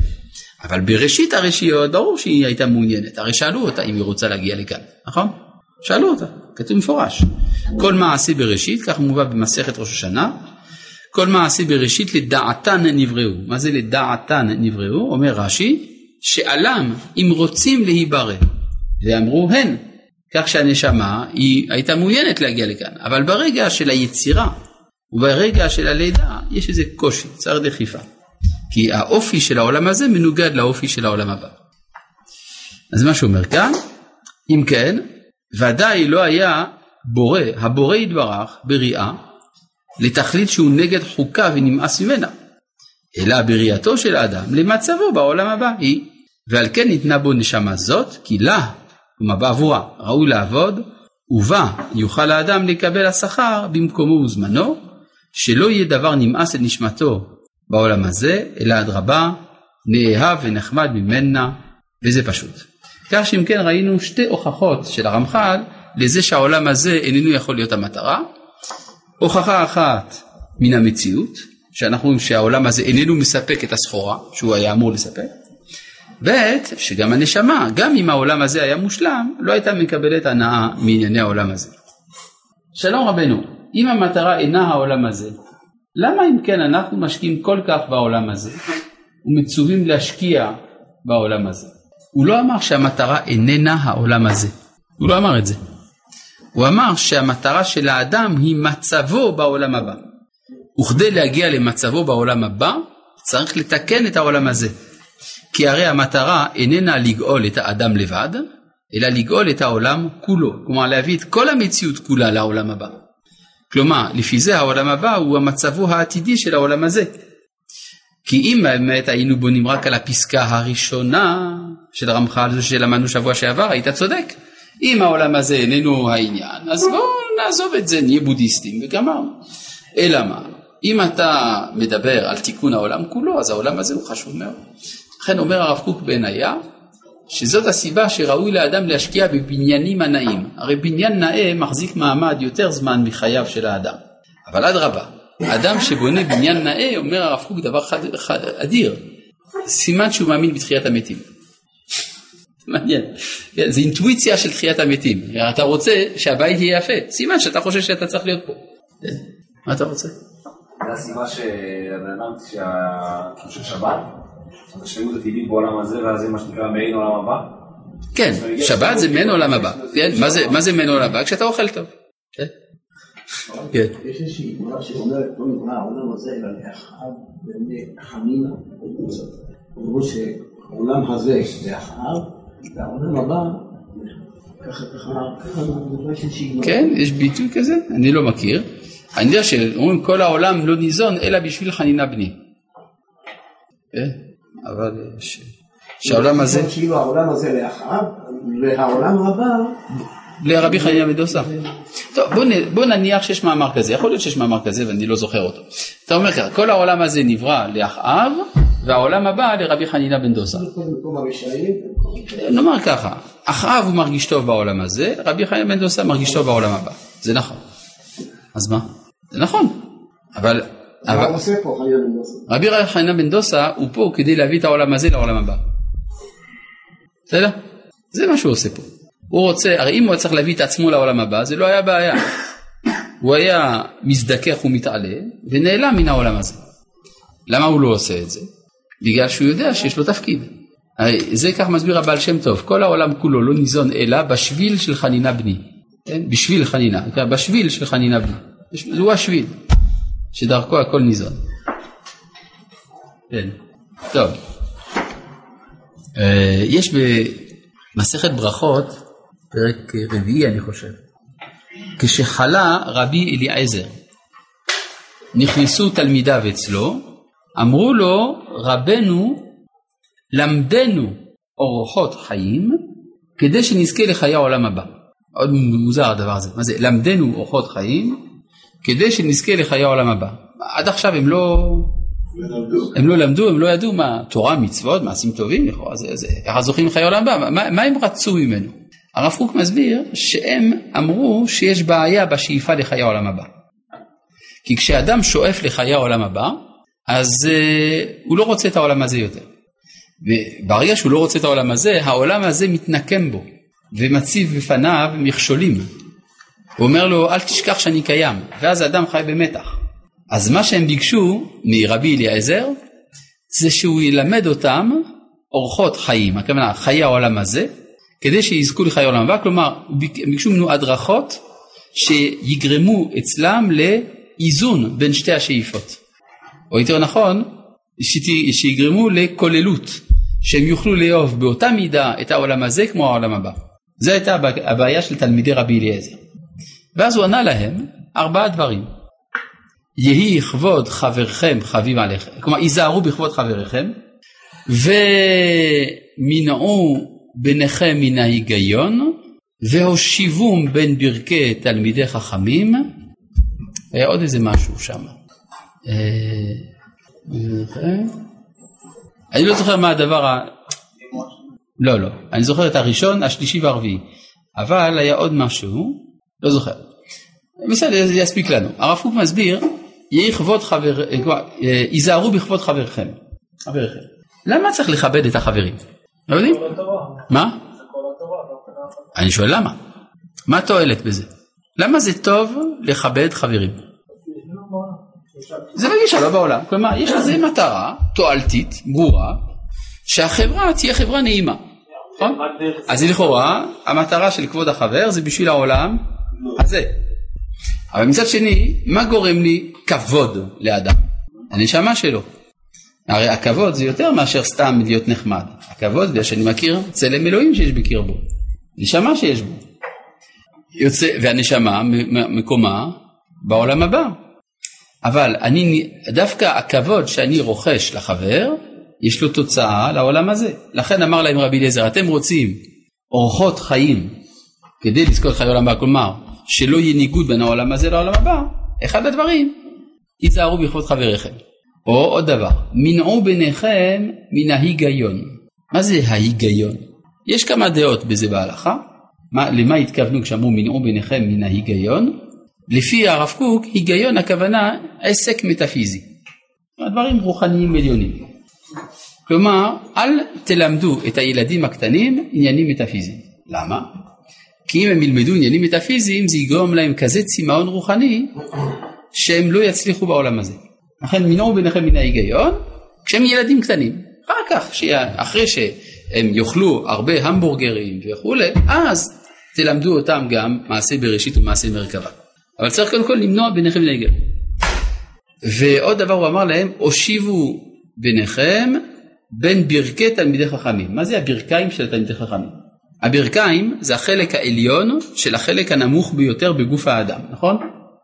Speaker 1: אבל בראשית הרשיות ברור שהיא הייתה מעוניינת, הרי שאלו אותה אם היא רוצה להגיע לכאן, נכון? שאלו אותה, כתוב מפורש. כל מעשי בראשית, כך מובא במסכת ראש השנה, כל מעשי בראשית לדעתן נבראו. מה זה לדעתן נבראו? אומר רש"י, שאלם אם רוצים להיברא. ואמרו הן. כך שהנשמה היא הייתה מעוניינת להגיע לכאן, אבל ברגע של היצירה וברגע של הלידה יש איזה קושי, צריך דחיפה. כי האופי של העולם הזה מנוגד לאופי של העולם הבא. אז מה שאומר כאן, אם כן, ודאי לא היה בורא, הבורא יתברך בריאה, לתכלית שהוא נגד חוקה ונמאס ממנה, אלא בראייתו של האדם למצבו בעולם הבא היא, ועל כן ניתנה בו נשמה זאת, כי לה, כלומר בעבורה, ראוי לעבוד, ובה יוכל האדם לקבל השכר במקומו וזמנו, שלא יהיה דבר נמאס את נשמתו בעולם הזה, אלא אדרבה, נאהב ונחמד ממנה, וזה פשוט. כך שאם כן ראינו שתי הוכחות של הרמח"ל לזה שהעולם הזה איננו יכול להיות המטרה. הוכחה אחת מן המציאות, שאנחנו רואים שהעולם הזה איננו מספק את הסחורה שהוא היה אמור לספק. ב', שגם הנשמה, גם אם העולם הזה היה מושלם, לא הייתה מקבלת הנאה מענייני העולם הזה. שלום רבנו, אם המטרה אינה העולם הזה, למה אם כן אנחנו משקיעים כל כך בעולם הזה ומצווים להשקיע בעולם הזה? הוא לא אמר שהמטרה איננה העולם הזה, הוא לא אמר את זה. הוא אמר שהמטרה של האדם היא מצבו בעולם הבא. וכדי להגיע למצבו בעולם הבא, צריך לתקן את העולם הזה. כי הרי המטרה איננה לגאול את האדם לבד, אלא לגאול את העולם כולו. כלומר, להביא את כל המציאות כולה לעולם הבא. כלומר, לפי זה העולם הבא הוא המצבו העתידי של העולם הזה. כי אם באמת היינו בונים רק על הפסקה הראשונה של רמח"ל, זו שלמדנו שבוע שעבר, היית צודק. אם העולם הזה איננו העניין, אז בואו נעזוב את זה, נהיה בודהיסטים וגמרנו. אלא מה? אם אתה מדבר על תיקון העולם כולו, אז העולם הזה הוא חשוב מאוד. לכן אומר הרב קוק בעינייה, שזאת הסיבה שראוי לאדם להשקיע בבניינים הנאים. הרי בניין נאה מחזיק מעמד יותר זמן מחייו של האדם. אבל אדרבה, האדם שבונה בניין נאה, אומר הרב קוק דבר חד, חד, אדיר, סימן שהוא מאמין בתחיית המתים. מעניין, כן, זה אינטואיציה של תחיית המתים. אתה רוצה שהבית יהיה יפה, סימן שאתה חושב שאתה צריך להיות פה. כן. מה אתה רוצה?
Speaker 6: זה הסיבה אדם, שה- של שבת, השלמות הטבעית בעולם הזה, ואז זה מה שנקרא מעין עולם הבא.
Speaker 1: כן, שבת זה מעין עולם הבא. כן, מה זה- מעין עולם הבא? כשאתה אוכל טוב. כן. כן.
Speaker 3: יש איזושהי אמרה שאומרת, לא נברא העולם הזה אלא לאחאב וחנינה. אמרו שהעולם הזה לאחאב, והעולם הבא.
Speaker 1: כן, יש ביטוי כזה? אני לא מכיר. אני יודע שאומרים כל העולם לא ניזון אלא בשביל חנינה בני. אבל ש- שהעולם הזה,
Speaker 3: כאילו העולם הזה לאחאב, והעולם הבא,
Speaker 1: לרבי חנינא בן דוסה. טוב, בוא, נ, בוא נניח שיש מאמר כזה, יכול להיות שיש מאמר כזה ואני לא זוכר אותו. אתה אומר ככה, כל העולם הזה נברא לאחאב, והעולם הבא לרבי חנינא בן דוסה. נאמר ככה, אחאב הוא מרגיש טוב בעולם הזה, רבי חנינא בן דוסה מרגיש טוב בעולם הבא. זה נכון. אז מה? זה נכון. אבל,
Speaker 3: מה
Speaker 1: אבל
Speaker 3: הוא עושה פה חלילה בן דוסה?
Speaker 1: רבי חנינא בן דוסה הוא פה כדי להביא את העולם הזה לעולם הבא. בסדר? זה מה שהוא עושה פה. הוא רוצה, הרי אם הוא היה צריך להביא את עצמו לעולם הבא, זה לא היה בעיה. הוא היה מזדכך ומתעלה ונעלם מן העולם הזה. למה הוא לא עושה את זה? בגלל שהוא יודע שיש לו תפקיד. הרי זה כך מסביר הבעל שם טוב, כל העולם כולו לא ניזון אלא בשביל של חנינה בני. כן? בשביל חנינה? בשביל של חנינה בני. הוא השביל, שדרכו הכל ניזון. כן, טוב. אה, יש במסכת ברכות, פרק רביעי אני חושב, כשחלה רבי אליעזר, נכנסו תלמידיו אצלו, אמרו לו, רבנו, למדנו אורחות חיים, כדי שנזכה לחיי העולם הבא. מאוד מוזר הדבר הזה. מה זה? למדנו אורחות חיים כדי שנזכה לחיי העולם הבא. עד עכשיו הם לא... הם לא למדו, הם לא ידעו מה תורה, מצוות, מעשים טובים, לכאורה זה, זה, ככה זוכים לחיי העולם הבא, מה, מה הם רצו ממנו? הרב קוק מסביר שהם אמרו שיש בעיה בשאיפה לחיי העולם הבא. כי כשאדם שואף לחיי העולם הבא, אז uh, הוא לא רוצה את העולם הזה יותר. וברגע שהוא לא רוצה את העולם הזה, העולם הזה מתנקם בו ומציב בפניו מכשולים. הוא אומר לו, אל תשכח שאני קיים, ואז האדם חי במתח. אז מה שהם ביקשו מרבי אליעזר, זה שהוא ילמד אותם אורחות חיים, הכוונה חיי העולם הזה, כדי שיזכו לחיי העולם הבא, כלומר, הם ביקשו ממנו הדרכות שיגרמו אצלם לאיזון בין שתי השאיפות. או יותר נכון, שיגרמו לכוללות, שהם יוכלו לאהוב באותה מידה את העולם הזה כמו העולם הבא. זו הייתה הבע- הבעיה של תלמידי רבי אליעזר. ואז הוא ענה להם ארבעה דברים. יהי כבוד חברכם חביב עליכם, כלומר היזהרו בכבוד חבריכם, ומנעו ביניכם מן ההיגיון, והושיבום בין ברכי תלמידי חכמים, היה עוד איזה משהו שם. אה, אני לא זוכר מה הדבר ה... לא, לא. אני זוכר את הראשון, השלישי והרביעי. אבל היה עוד משהו, לא זוכר. בסדר, זה יספיק לנו. הרב קוק מסביר, יהי כבוד חבר... אה, כלומר, אה, היזהרו בכבוד חברכם. חבריכם. למה צריך לכבד את החברים? לא יודעים? מה?
Speaker 5: לא.
Speaker 1: אני שואל למה? מה התועלת בזה? למה זה טוב לכבד חברים? זה בגישה לא בעולם, כלומר יש לזה מטרה תועלתית, ברורה, שהחברה תהיה חברה נעימה, נכון? אז לכאורה המטרה של כבוד החבר זה בשביל העולם הזה. אבל מצד שני, מה גורם לי כבוד לאדם? הנשמה שלו. הרי הכבוד זה יותר מאשר סתם להיות נחמד. הכבוד בגלל שאני מכיר צלם אלוהים שיש בקרבו, נשמה שיש בו. יוצא, והנשמה מקומה בעולם הבא. אבל אני, דווקא הכבוד שאני רוכש לחבר, יש לו תוצאה לעולם הזה. לכן אמר להם רבי אליעזר, אתם רוצים אורחות חיים כדי לזכות חיי עולם הבא, כלומר, שלא יהיה ניגוד בין העולם הזה לעולם הבא, אחד הדברים, היזהרו בכבוד חבריכם. או עוד דבר, מנעו ביניכם מן ההיגיון. מה זה ההיגיון? יש כמה דעות בזה בהלכה. מה, למה התכוונו כשאמרו מנעו ביניכם מן ההיגיון? לפי הרב קוק, היגיון הכוונה עסק מטאפיזי. הדברים רוחניים עליונים. כלומר, אל תלמדו את הילדים הקטנים עניינים מטאפיזיים. למה? כי אם הם ילמדו עניינים מטאפיזיים זה יגרום להם כזה צמאון רוחני שהם לא יצליחו בעולם הזה. לכן מנעו ביניכם מן ההיגיון כשהם ילדים קטנים. אחר כך, שיה- אחרי שהם יאכלו הרבה המבורגרים וכולי, אז תלמדו אותם גם מעשה בראשית ומעשה מרכבה. אבל צריך קודם כל למנוע ביניכם מן ההיגיון. ועוד דבר הוא אמר להם, הושיבו ביניכם בין ברכי תלמידי חכמים. מה זה הברכיים של תלמידי חכמים? הברכיים זה החלק העליון של החלק הנמוך ביותר בגוף האדם, נכון?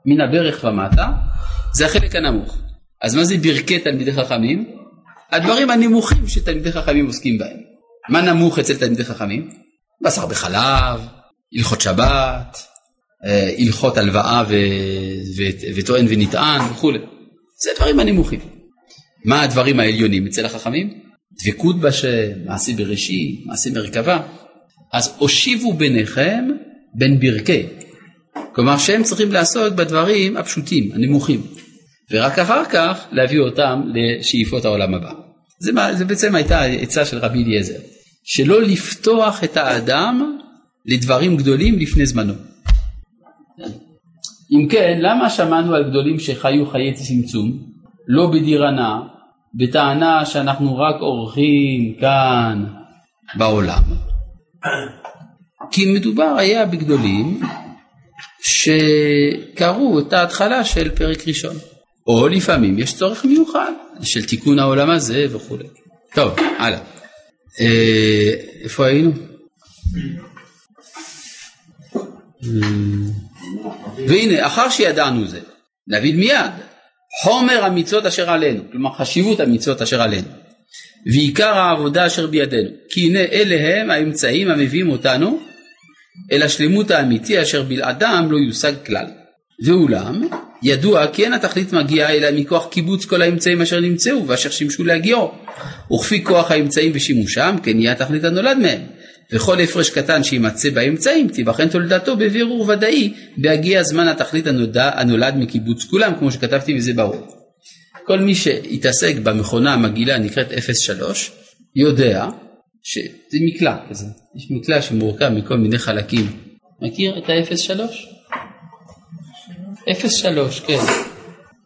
Speaker 1: מן הברך ומטה, זה החלק הנמוך. אז מה זה ברכי תלמידי חכמים? הדברים הנמוכים שתלמידי חכמים עוסקים בהם. מה נמוך אצל תלמידי חכמים? בשר בחלב, הלכות שבת, אה, הלכות הלוואה ו... ו... וטוען ונטען וכולי. זה הדברים הנמוכים. מה הדברים העליונים אצל החכמים? דבקות בשם, מעשה בראשית, מעשה מרכבה. אז הושיבו ביניכם בין ברכי. כלומר שהם צריכים לעסוק בדברים הפשוטים, הנמוכים. ורק אחר כך להביא אותם לשאיפות העולם הבא. זה, מה- זה בעצם הייתה העצה של רבי אליעזר, שלא לפתוח את האדם לדברים גדולים לפני זמנו. אם כן, למה שמענו על גדולים שחיו חיי צמצום, לא בדירנה, בטענה שאנחנו רק אורחים כאן בעולם? כי מדובר היה בגדולים שקראו את ההתחלה של פרק ראשון. או לפעמים יש צורך מיוחד של תיקון העולם הזה וכולי. טוב, הלאה. אה, איפה היינו? והנה, אחר שידענו זה, נבין מיד, חומר המצוות אשר עלינו, כלומר חשיבות המצוות אשר עלינו, ועיקר העבודה אשר בידינו, כי הנה אלה הם האמצעים המביאים אותנו אלא שלמות האמיתי אשר בלעדם לא יושג כלל. ואולם, ידוע כי אין התכלית מגיעה אלא מכוח קיבוץ כל האמצעים אשר נמצאו ואשר שימשו להגיעו. וכפי כוח האמצעים ושימושם, כן יהיה התכלית הנולד מהם. וכל הפרש קטן שימצא באמצעים, תיבחן תולדתו בבירור ודאי בהגיע זמן התכלית הנולד, הנולד מקיבוץ כולם, כמו שכתבתי בזה ברור. כל מי שהתעסק במכונה המגעילה הנקראת 03, יודע שזה מקלע כזה, יש מקלע שמורכב מכל מיני חלקים. מכיר את ה-03? 03, כן.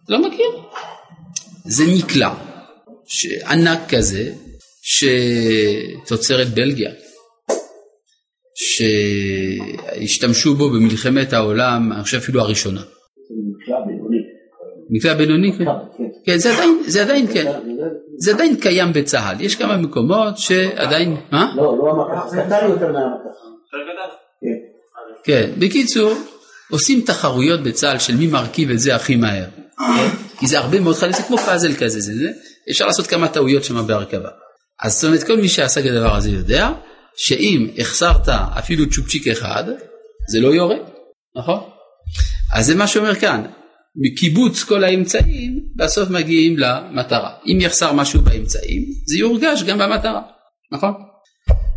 Speaker 1: לא מכיר? זה מקלע ענק כזה, שתוצרת בלגיה, שהשתמשו בו במלחמת העולם, אני חושב אפילו הראשונה. מקלע בינוני, כן. כן, זה עדיין, זה עדיין, כן. זה עדיין קיים בצה"ל, יש כמה מקומות שעדיין, מה?
Speaker 3: לא, לא המקח, קטן יותר מהמקח.
Speaker 1: כן, בקיצור, עושים תחרויות בצה"ל של מי מרכיב את זה הכי מהר. כי זה הרבה מאוד חלק, זה כמו פאזל כזה, זה, זה, אפשר לעשות כמה טעויות שם בהרכבה. אז זאת אומרת, כל מי שעשה את הדבר הזה יודע, שאם החסרת אפילו צ'ופצ'יק אחד, זה לא יורד, נכון? אז זה מה שאומר כאן, מקיבוץ כל האמצעים, בסוף מגיעים למטרה. אם יחסר משהו באמצעים, זה יורגש גם במטרה, נכון?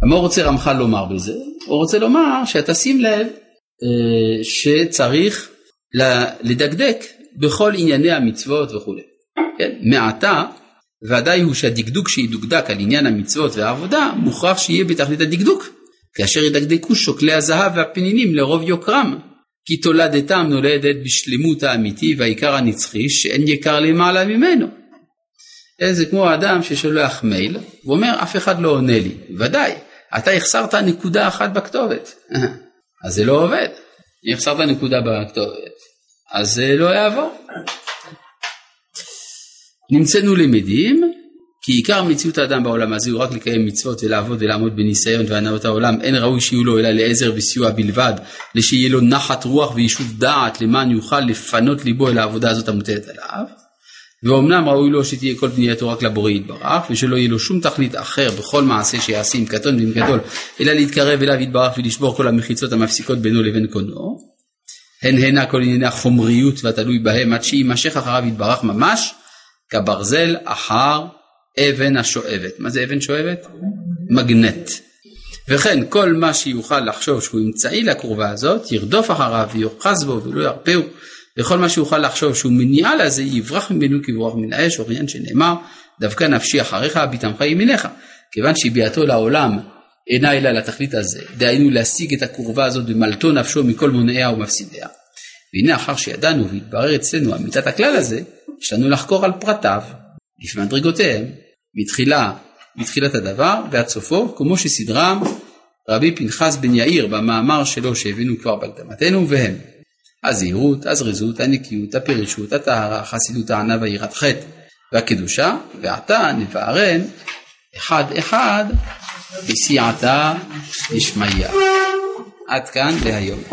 Speaker 1: מה רוצה רמח"ל לומר בזה? הוא רוצה לומר שאתה שים לב אה, שצריך לדקדק בכל ענייני המצוות וכולי. כן? מעתה ודאי הוא שהדקדוק שידוקדק על עניין המצוות והעבודה מוכרח שיהיה בתכלית הדקדוק כאשר ידקדקו שוקלי הזהב והפנינים לרוב יוקרם כי תולדתם נולדת בשלמות האמיתי והעיקר הנצחי שאין יקר למעלה ממנו. זה כמו אדם ששולח מייל ואומר אף אחד לא עונה לי. ודאי אתה החסרת נקודה אחת בכתובת. אז זה לא עובד. אם החסרת נקודה בכתובת. אז זה לא יעבור. נמצאנו למדים כי עיקר מציאות האדם בעולם הזה הוא רק לקיים מצוות ולעבוד ולעמוד בניסיון והנאות העולם. אין ראוי שיהיו לו אלא לעזר וסיוע בלבד לשיהיה לו נחת רוח ויישוב דעת למען יוכל לפנות ליבו אל העבודה הזאת המוטלת עליו. ואומנם ראוי לו שתהיה כל פנייתו רק לבורא יתברך ושלא יהיה לו שום תכלית אחר בכל מעשה שיעשה עם קטון ועם גדול אלא להתקרב אליו יתברך ולשבור כל המחיצות המפסיקות בינו לבין קונו. הן הנה כל ענייני החומריות והתלוי בהם עד שיימשך אחריו יתברך ממש כברזל אחר אבן השואבת. מה זה אבן שואבת? מגנט. וכן כל מה שיוכל לחשוב שהוא אמצעי לקרובה הזאת ירדוף אחריו ויוחז בו ולא ירפאו וכל מה שיוכל לחשוב שהוא מניעה לזה יברח ממנו כברוח מן האש אוריין שנאמר דווקא נפשי אחריך הביטמך ימיניך כיוון שהביאתו לעולם אינה אלא לתכלית הזה דהיינו להשיג את הקרובה הזאת במלטו נפשו מכל מונעיה ומפסידיה והנה אחר שידענו והתברר אצלנו אמיתת הכלל הזה יש לנו לחקור על פרטיו, לפי מדרגותיהם, מתחילה, מתחילת הדבר ועד סופו, כמו שסדרם רבי פנחס בן יאיר במאמר שלו שהבינו כבר בהקדמתנו, והם הזהירות, הזריזות, הנקיות, הפרישות, הטהרה, החסידות, הענה והיראת חטא והקדושה, ועתה נבערן אחד אחד בסייעתא דשמיא. עד כאן להיום.